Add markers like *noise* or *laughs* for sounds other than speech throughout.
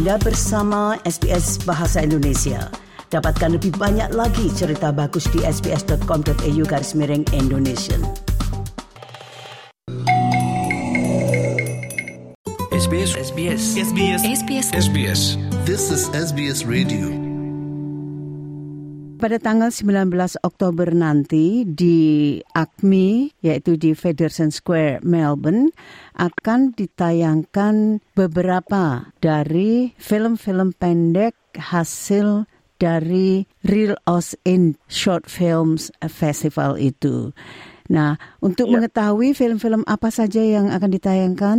Anda bersama SBS Bahasa Indonesia. Dapatkan lebih banyak lagi cerita bagus di sbs.com.au garis miring Indonesia. SBS SBS SBS SBS SBS This is SBS Radio. Pada tanggal 19 Oktober nanti di ACMI, yaitu di Federation Square, Melbourne, akan ditayangkan beberapa dari film-film pendek hasil dari Real Oz in Short Films Festival itu. Nah, untuk mengetahui film-film apa saja yang akan ditayangkan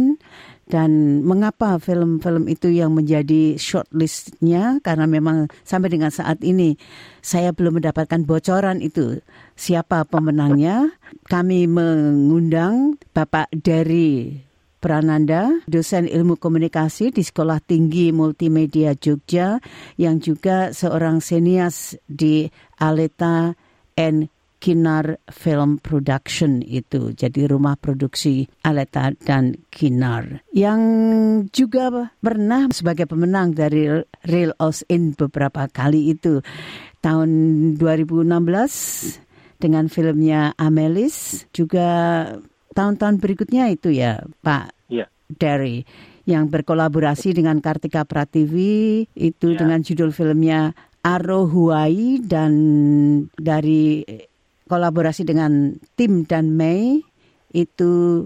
dan mengapa film-film itu yang menjadi shortlistnya karena memang sampai dengan saat ini saya belum mendapatkan bocoran itu siapa pemenangnya. *laughs* Kami mengundang Bapak dari Prananda, dosen ilmu komunikasi di Sekolah Tinggi Multimedia Jogja yang juga seorang senias di Aleta and Kinar Film Production itu jadi rumah produksi Aleta dan Kinar yang juga pernah sebagai pemenang dari Real Oz In beberapa kali itu tahun 2016 dengan filmnya Amelis juga tahun-tahun berikutnya itu ya Pak Iya. Derry yang berkolaborasi dengan Kartika Prativi itu Ya. dengan judul filmnya Arohuai dan dari kolaborasi dengan Tim dan Mei itu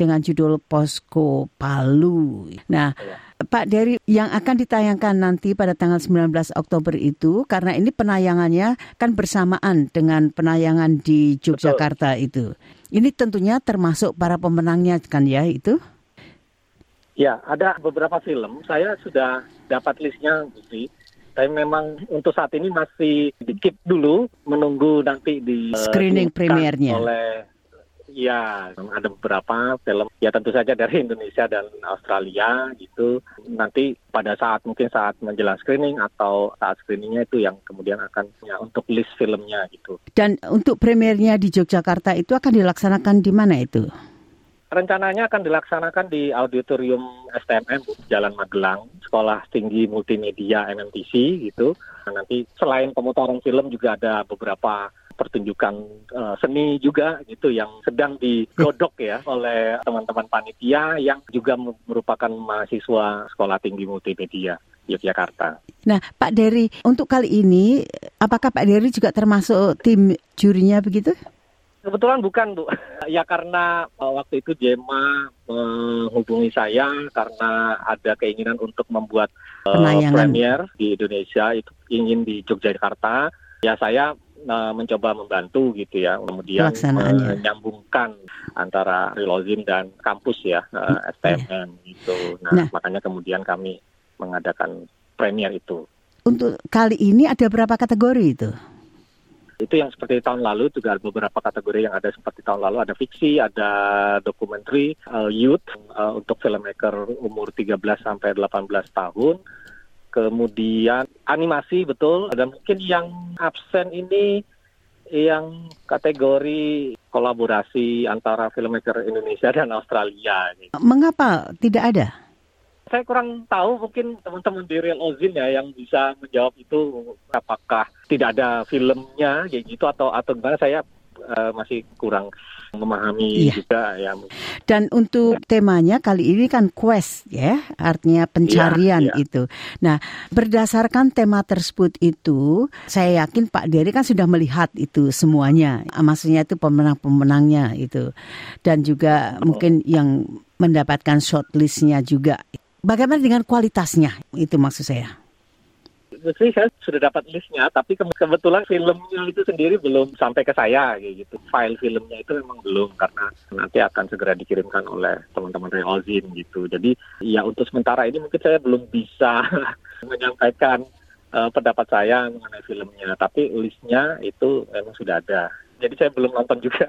dengan judul Posko Palu. Nah, Pak Dery yang akan ditayangkan nanti pada tanggal 19 Oktober itu karena ini penayangannya kan bersamaan dengan penayangan di Yogyakarta itu. Ini tentunya termasuk para pemenangnya kan ya itu? Ya, ada beberapa film. Saya sudah dapat listnya, Gusti. Tapi memang untuk saat ini masih dikip dulu, menunggu nanti di eh, Screening diumumkan premiernya. Oleh ya, ada beberapa film. Ya tentu saja dari Indonesia dan Australia gitu. Nanti pada saat mungkin saat menjelang screening atau saat screeningnya itu yang kemudian akan ya, untuk list filmnya gitu. Dan untuk premiernya di Yogyakarta itu akan dilaksanakan di mana itu? Rencananya akan dilaksanakan di Auditorium STMM Jalan Magelang, Sekolah Tinggi Multimedia MMTC gitu. Nah, nanti selain pemutaran film juga ada beberapa pertunjukan eh, seni juga gitu yang sedang digodok ya *laughs* oleh teman-teman panitia yang juga merupakan mahasiswa Sekolah Tinggi Multimedia Yogyakarta. Nah, Pak Dery, untuk kali ini apakah Pak Dery juga termasuk tim jurinya begitu? Kebetulan bukan, Bu. *laughs* Ya karena uh, waktu itu Jema menghubungi saya karena ada keinginan untuk membuat uh, Penayangan. premier di Indonesia itu ingin di Yogyakarta. Ya saya uh, mencoba membantu gitu ya, kemudian menyambungkan antara Rilozim dan kampus ya uh, STMN gitu. Nah, Nah. makanya kemudian kami mengadakan premier itu. Untuk kali ini ada berapa kategori itu? Itu yang seperti tahun lalu juga ada beberapa kategori yang ada seperti tahun lalu ada fiksi, ada dokumenter, uh, youth uh, untuk filmmaker umur 13 sampai 18 tahun. Kemudian animasi betul dan mungkin yang absen ini yang kategori kolaborasi antara filmmaker Indonesia dan Australia. gitu. Mengapa tidak ada? Saya kurang tahu mungkin teman-teman di Real Ozin ya yang bisa menjawab itu apakah tidak ada filmnya kayak gitu atau atau gimana saya eh, masih kurang memahami Iya. juga ya. Dan untuk temanya kali ini kan quest ya, artinya pencarian Iya, iya. itu. Nah, berdasarkan tema tersebut itu, saya yakin Pak Dery kan sudah melihat itu semuanya. Maksudnya itu pemenang-pemenangnya itu. Dan juga mungkin yang mendapatkan shortlistnya juga. Bagaimana dengan kualitasnya? Itu maksud saya. Mesti saya sudah dapat listnya, tapi ke- kebetulan filmnya itu sendiri belum sampai ke saya gitu. File filmnya itu memang belum karena nanti akan segera dikirimkan oleh teman-teman Real Ozin gitu. Jadi ya untuk sementara ini mungkin saya belum bisa *laughs* menyampaikan eh, pendapat saya mengenai filmnya, tapi listnya itu memang sudah ada. Jadi saya belum nonton juga.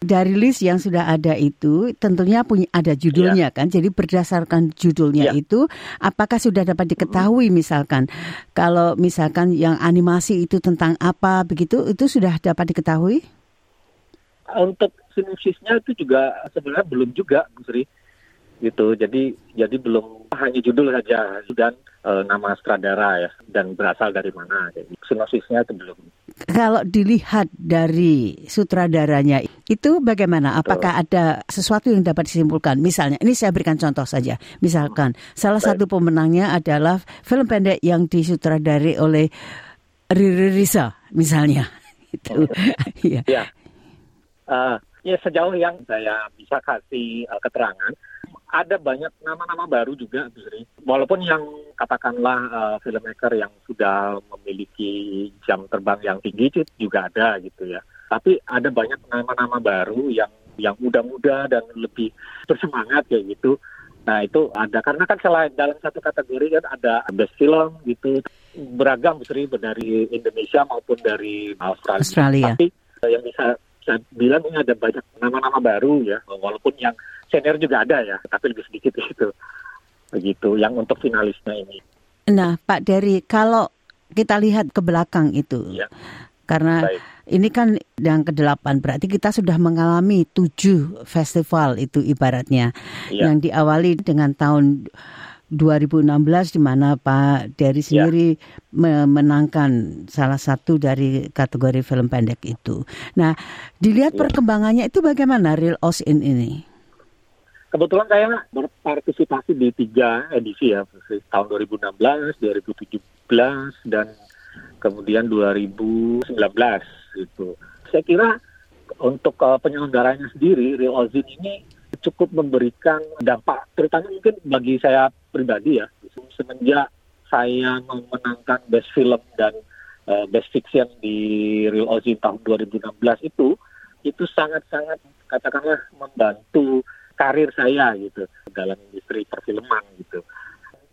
Dari list yang sudah ada itu tentunya punya ada judulnya kan. Jadi berdasarkan judulnya Iya. itu apakah sudah dapat diketahui misalkan kalau misalkan yang animasi itu tentang apa begitu itu sudah dapat diketahui? Untuk sinopsisnya itu juga sebenarnya belum juga, Bu Sri. gitu. Jadi jadi belum hanya judul saja dan uh, nama sutradara ya dan berasal dari mana. Jadi sinopsisnya itu belum. Kalau dilihat dari sutradaranya itu bagaimana? Apakah ada sesuatu yang dapat disimpulkan? Misalnya, ini saya berikan contoh saja. Misalkan salah satu pemenangnya adalah film pendek yang disutradari oleh Riri Risa, misalnya. *laughs* Itu. *laughs* ya. ya. Uh, ya sejauh yang saya bisa kasih uh, keterangan ada banyak nama-nama baru juga, Bu Sri. Walaupun yang katakanlah uh, filmmaker yang sudah memiliki jam terbang yang tinggi itu juga ada gitu ya. Tapi ada banyak nama-nama baru yang yang muda-muda dan lebih bersemangat kayak gitu. Nah itu ada karena kan selain dalam satu kategori kan ada best film gitu beragam Bu Sri dari Indonesia maupun dari Australia. Australia. Tapi yang bisa saya bilang ini ada banyak nama-nama baru ya, walaupun yang senior juga ada ya, tapi lebih sedikit itu. Begitu, yang untuk finalisnya ini. Nah, Pak Dery, kalau kita lihat ke belakang itu, ya. karena Baik. ini kan yang ke-8, berarti kita sudah mengalami tujuh festival itu ibaratnya, ya. yang diawali dengan tahun 2016 di mana Pak Dery ya. sendiri ya. memenangkan salah satu dari kategori film pendek itu. Nah, dilihat ya. perkembangannya itu bagaimana Real Osin ini? Kebetulan saya berpartisipasi di tiga edisi ya, tahun 2016, 2017, dan kemudian 2019 itu. Saya kira untuk uh, penyelenggaranya sendiri, Real Ozin ini cukup memberikan dampak, terutama mungkin bagi saya pribadi ya. Semenjak saya memenangkan Best Film dan uh, Best Fiction di Real Ozzy tahun 2016 itu, itu sangat-sangat katakanlah membantu karir saya gitu dalam industri perfilman gitu.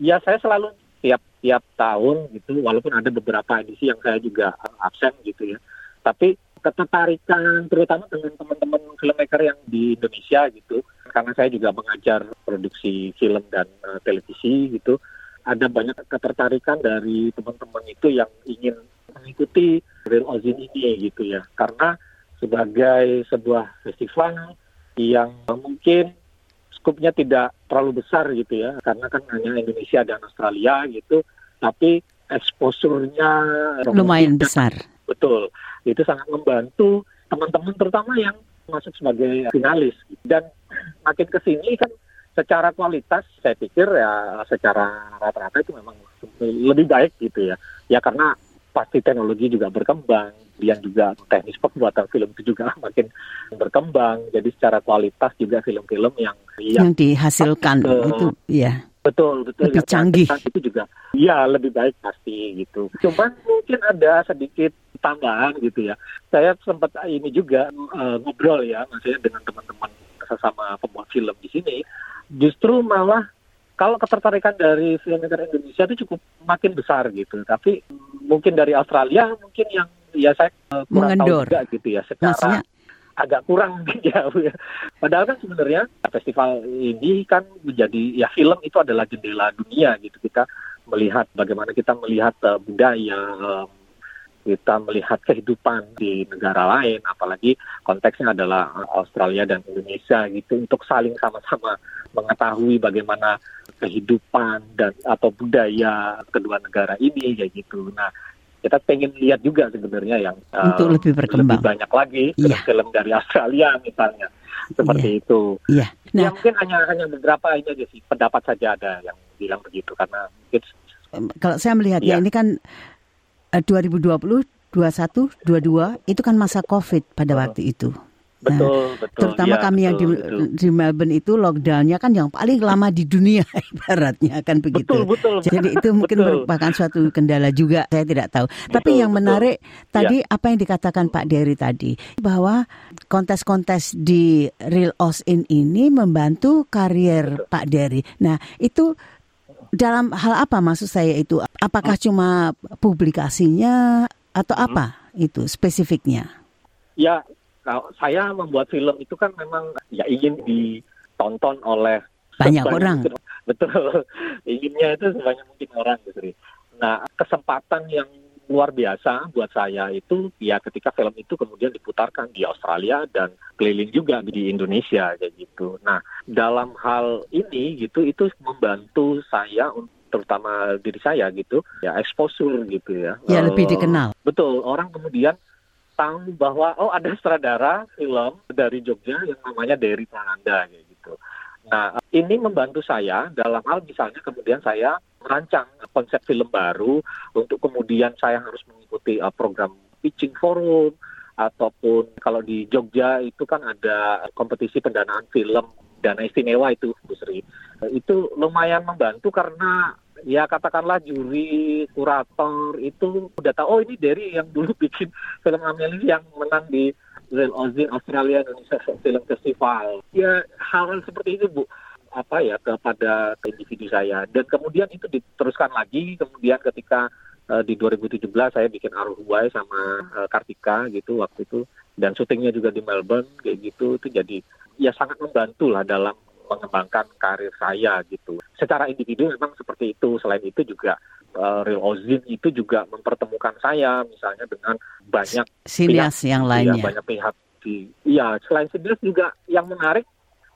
Ya saya selalu tiap tiap tahun gitu, walaupun ada beberapa edisi yang saya juga absen gitu ya. Tapi ketertarikan terutama dengan teman-teman filmmaker yang di Indonesia gitu karena saya juga mengajar produksi film dan uh, televisi gitu ada banyak ketertarikan dari teman-teman itu yang ingin mengikuti Real Ozin ini gitu ya karena sebagai sebuah festival yang mungkin skupnya tidak terlalu besar gitu ya. Karena kan hanya Indonesia dan Australia gitu. Tapi exposure-nya lumayan besar. Betul. Itu sangat membantu teman-teman terutama yang masuk sebagai finalis. Dan makin ke sini kan secara kualitas saya pikir ya secara rata-rata itu memang lebih baik gitu ya. Ya karena pasti teknologi juga berkembang dan juga teknis pembuatan film itu juga *laughs* makin berkembang jadi secara kualitas juga film-film yang yang, yang dihasilkan ke, itu ya betul betul lebih ya, canggih itu juga ya lebih baik pasti gitu cuman mungkin ada sedikit tambahan gitu ya. Saya sempat ini juga uh, ngobrol ya, maksudnya dengan teman-teman sesama pembuat film di sini. Justru malah kalau ketertarikan dari filmmaker Indonesia itu cukup makin besar gitu. Tapi mungkin dari Australia mungkin yang ya saya uh, kurang Mengendor. tahu juga gitu ya secara Maksudnya? agak kurang *laughs* jauh ya. Padahal kan sebenarnya festival ini kan menjadi ya film itu adalah jendela dunia gitu. Kita melihat bagaimana kita melihat uh, budaya, uh, kita melihat kehidupan di negara lain, apalagi konteksnya adalah Australia dan Indonesia gitu, untuk saling sama-sama mengetahui bagaimana kehidupan dan atau budaya kedua negara ini kayak gitu. Nah, kita pengen lihat juga sebenarnya yang untuk uh, lebih berkembang lebih banyak lagi yeah. film dari Australia misalnya seperti yeah. itu. Iya. Yeah. Nah, ya mungkin hanya hanya beberapa ini aja sih pendapat saja ada yang bilang begitu karena mungkin kalau saya melihatnya yeah. ini kan 2020, 21, 22 itu kan masa COVID pada waktu itu. Nah, betul, betul. Terutama ya, kami betul, yang di, di Melbourne itu lockdownnya kan yang paling lama di dunia *laughs* ibaratnya kan begitu. Betul, betul. Jadi itu mungkin betul. merupakan suatu kendala juga saya tidak tahu. Betul, Tapi yang betul. menarik tadi ya. apa yang dikatakan Pak Dery tadi bahwa kontes-kontes di Real Osin ini membantu karier betul. Pak Dery. Nah itu dalam hal apa maksud saya itu? Apakah cuma publikasinya atau hmm. apa itu spesifiknya? Ya, kalau saya membuat film itu kan memang ya ingin ditonton oleh banyak orang. *laughs* Betul, inginnya itu sebanyak mungkin orang, Gusri. Nah, kesempatan yang luar biasa buat saya itu ya ketika film itu kemudian diputarkan di Australia dan keliling juga di Indonesia kayak gitu. Nah, dalam hal ini gitu itu membantu saya terutama diri saya gitu ya exposure gitu ya. Ya lebih Eh, dikenal. Betul, orang kemudian tahu bahwa oh ada sutradara film dari Jogja yang namanya Derry Prananda kayak gitu. Nah, ini membantu saya dalam hal misalnya kemudian saya merancang konsep film baru untuk kemudian saya harus mengikuti uh, program pitching forum ataupun kalau di Jogja itu kan ada kompetisi pendanaan film dana istimewa itu Bu Sri. Itu lumayan membantu karena ya katakanlah juri kurator itu udah tahu oh ini dari yang dulu *laughs* bikin film Amelie yang menang di Real Ozzy Australia Indonesia Film Festival. Ya hal-hal seperti itu Bu. Apa ya kepada individu saya. Dan kemudian itu diteruskan lagi. Kemudian ketika eh, di 2017 saya bikin Aruhuai sama eh, Kartika gitu waktu itu. Dan syutingnya juga di Melbourne kayak gitu. Itu jadi ya sangat membantu lah dalam mengembangkan karir saya gitu. Secara individu memang seperti itu. Selain itu juga eh, Real Ozin itu juga mempertemukan saya misalnya dengan banyak Sinias yang ya, lainnya. banyak pihak di Iya, selain Sidious juga yang menarik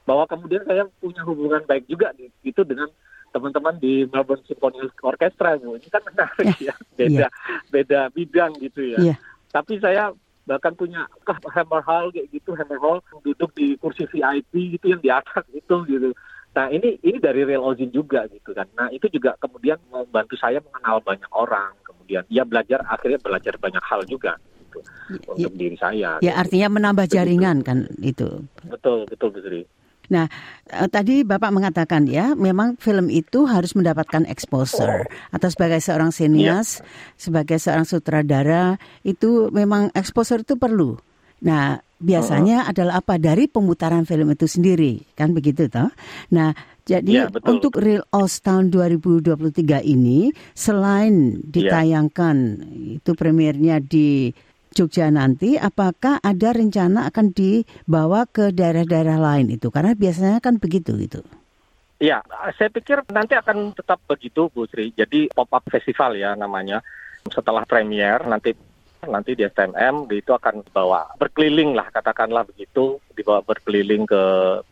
bahwa kemudian saya punya hubungan baik juga gitu dengan teman-teman di Melbourne Symphony Orchestra Bu. Ini kan menarik ya, *laughs* beda beda bidang gitu ya. Iya. Tapi saya bahkan punya Hammer Hall kayak gitu, Hammer Hall duduk di kursi VIP gitu yang di atas itu gitu. Nah ini ini dari Real Ozin juga gitu kan. Nah itu juga kemudian membantu saya mengenal banyak orang. Kemudian ya belajar akhirnya belajar banyak hal juga gitu Ya, untuk diri saya. ya artinya menambah jaringan kan itu. Betul betul Bu Sri. Eh, tadi Bapak mengatakan ya, memang film itu harus mendapatkan exposure. Atau sebagai seorang sinias, sebagai seorang sutradara, itu memang exposure itu perlu. Nah, biasanya adalah apa? Dari pemutaran film itu sendiri, kan begitu toh? Nah, jadi Ya, betul. untuk Real Oz tahun 2023 ini, selain ditayangkan, itu premiernya di Jogja nanti, apakah ada rencana akan dibawa ke daerah-daerah lain itu? Karena biasanya kan begitu gitu. Ya, saya pikir nanti akan tetap begitu Bu Sri. Jadi pop-up festival ya namanya. Setelah premier nanti nanti di STMM itu akan dibawa berkeliling lah katakanlah begitu dibawa berkeliling ke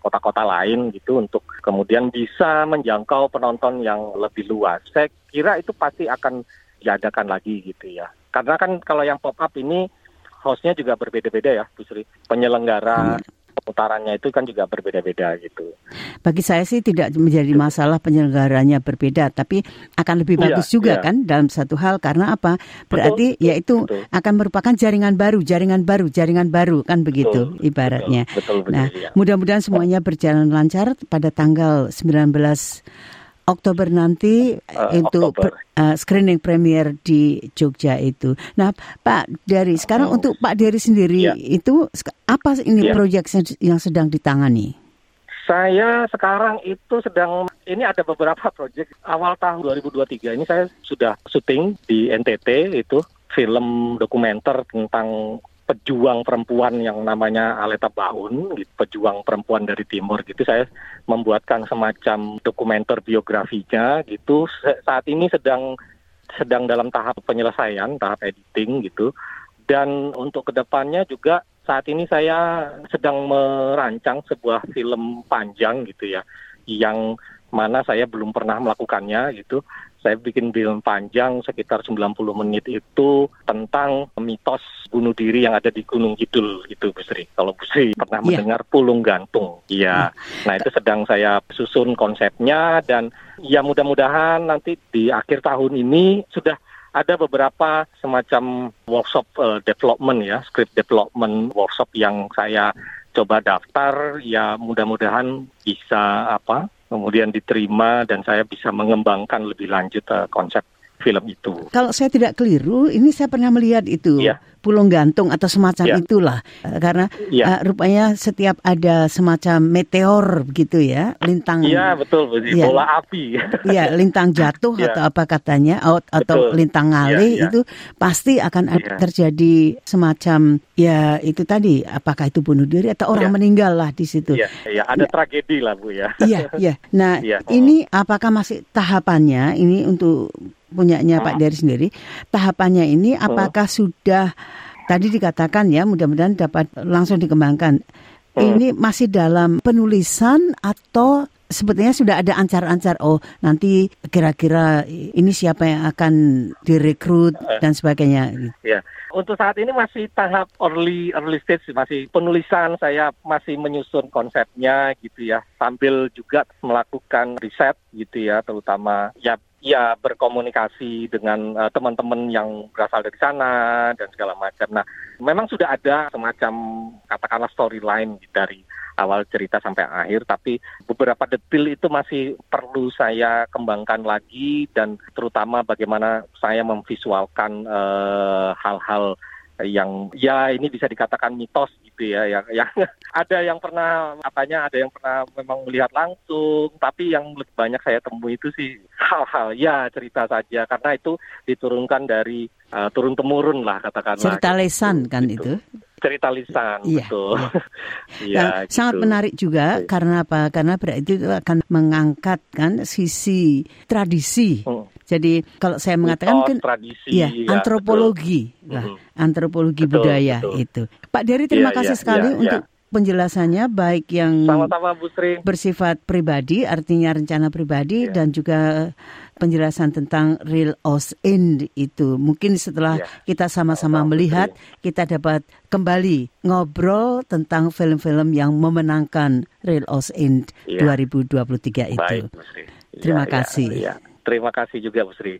kota-kota lain gitu untuk kemudian bisa menjangkau penonton yang lebih luas. Saya kira itu pasti akan diadakan lagi gitu ya. Karena kan kalau yang pop up ini hostnya juga berbeda-beda ya Bu Sri. Penyelenggara pemutarannya itu kan juga berbeda-beda gitu. Bagi saya sih tidak menjadi masalah penyelenggaranya berbeda, tapi akan lebih Iya, bagus juga iya. kan dalam satu hal karena apa? Berarti Betul, yaitu betul. akan merupakan jaringan baru, jaringan baru, jaringan baru kan begitu Betul, ibaratnya. Betul, betul, Nah, betul, ya. mudah-mudahan semuanya berjalan lancar pada tanggal 19 Oktober nanti Eh, itu Oktober. uh, screening premier di Jogja itu. Nah, Pak Dery, sekarang Oh. untuk Pak Dery sendiri Ya. itu apa ini Ya. proyek yang sedang ditangani? Saya sekarang itu sedang ini ada beberapa *laughs* proyek awal tahun 2023 ini saya sudah syuting di NTT itu film dokumenter tentang pejuang perempuan yang namanya Aleta Baun, gitu, pejuang perempuan dari timur gitu. Saya membuatkan semacam dokumenter biografinya gitu. Saat ini sedang sedang dalam tahap penyelesaian, tahap editing gitu. Dan untuk ke depannya juga saat ini saya sedang merancang sebuah film panjang gitu ya, yang mana saya belum pernah melakukannya gitu. Saya bikin film panjang sekitar 90 menit itu tentang mitos bunuh diri yang ada di Gunung Kidul itu Bu Sri. Kalau Bu Sri pernah Iya. mendengar Pulung Gantung. Iya. Nah, itu sedang saya susun konsepnya dan ya mudah-mudahan nanti di akhir tahun ini sudah ada beberapa semacam workshop eh, development ya, script development workshop yang saya coba daftar ya mudah-mudahan bisa apa kemudian diterima dan saya bisa mengembangkan lebih lanjut eh, konsep film itu. Kalau saya tidak keliru, ini saya pernah melihat itu Iya. pulung gantung atau semacam Iya. itulah, Eh, karena Iya. eh, rupanya setiap ada semacam meteor begitu ya, lintang, Iya betul, Bu Sri. Iya. bola api. ya lintang jatuh Iya. atau apa katanya, out atau Betul. lintang Iya, iya. itu pasti akan Iya. terjadi semacam ya itu tadi, apakah itu bunuh diri atau orang Iya. meninggal lah di situ. Iya, iya, ada tragedi lah Bu ya. Iya, iya. Nah, Iya. ini apakah masih tahapannya ini untuk punyanya Pak Dery sendiri, tahapannya ini apakah sudah tadi dikatakan ya mudah-mudahan dapat langsung dikembangkan. Ini masih dalam penulisan atau sebetulnya sudah ada ancar-ancar oh nanti kira-kira ini siapa yang akan direkrut dan sebagainya. Ya, untuk saat ini masih tahap early early stage masih penulisan saya masih menyusun konsepnya gitu ya sambil juga melakukan riset gitu ya terutama ya ya berkomunikasi dengan uh, teman-teman yang berasal dari sana dan segala macam. Nah, memang sudah ada semacam katakanlah storyline dari awal cerita sampai akhir, tapi beberapa detail itu masih perlu saya kembangkan lagi dan terutama bagaimana saya memvisualkan eh, hal-hal yang ya ini bisa dikatakan mitos gitu ya yang yang *laughs* ada yang pernah katanya ada yang pernah memang melihat langsung tapi yang lebih banyak saya temui itu sih hal-hal ya cerita saja karena itu diturunkan dari uh, eh, turun temurun lah katakanlah cerita lesan gitu, kan gitu. itu cerita lisan iya, betul. *laughs* Iya. ya, gitu. sangat menarik juga karena apa? Karena berarti itu akan mengangkat kan sisi tradisi. Hmm. Jadi kalau saya mengatakan kan tradisi, ya, ya antropologi betul. lah, antropologi betul, budaya betul. itu. Pak Dery terima ya, kasih ya, sekali ya, untuk ya penjelasannya baik yang Sama-sama, Bu Sri. bersifat pribadi artinya rencana pribadi yeah. dan juga penjelasan tentang real os end itu. Mungkin setelah yeah. kita sama-sama melihat kita dapat kembali ngobrol tentang film-film yang memenangkan real os end yeah. 2023 itu. Baik, Terima ya, kasih. Ya, ya. Terima kasih juga Bu Sri.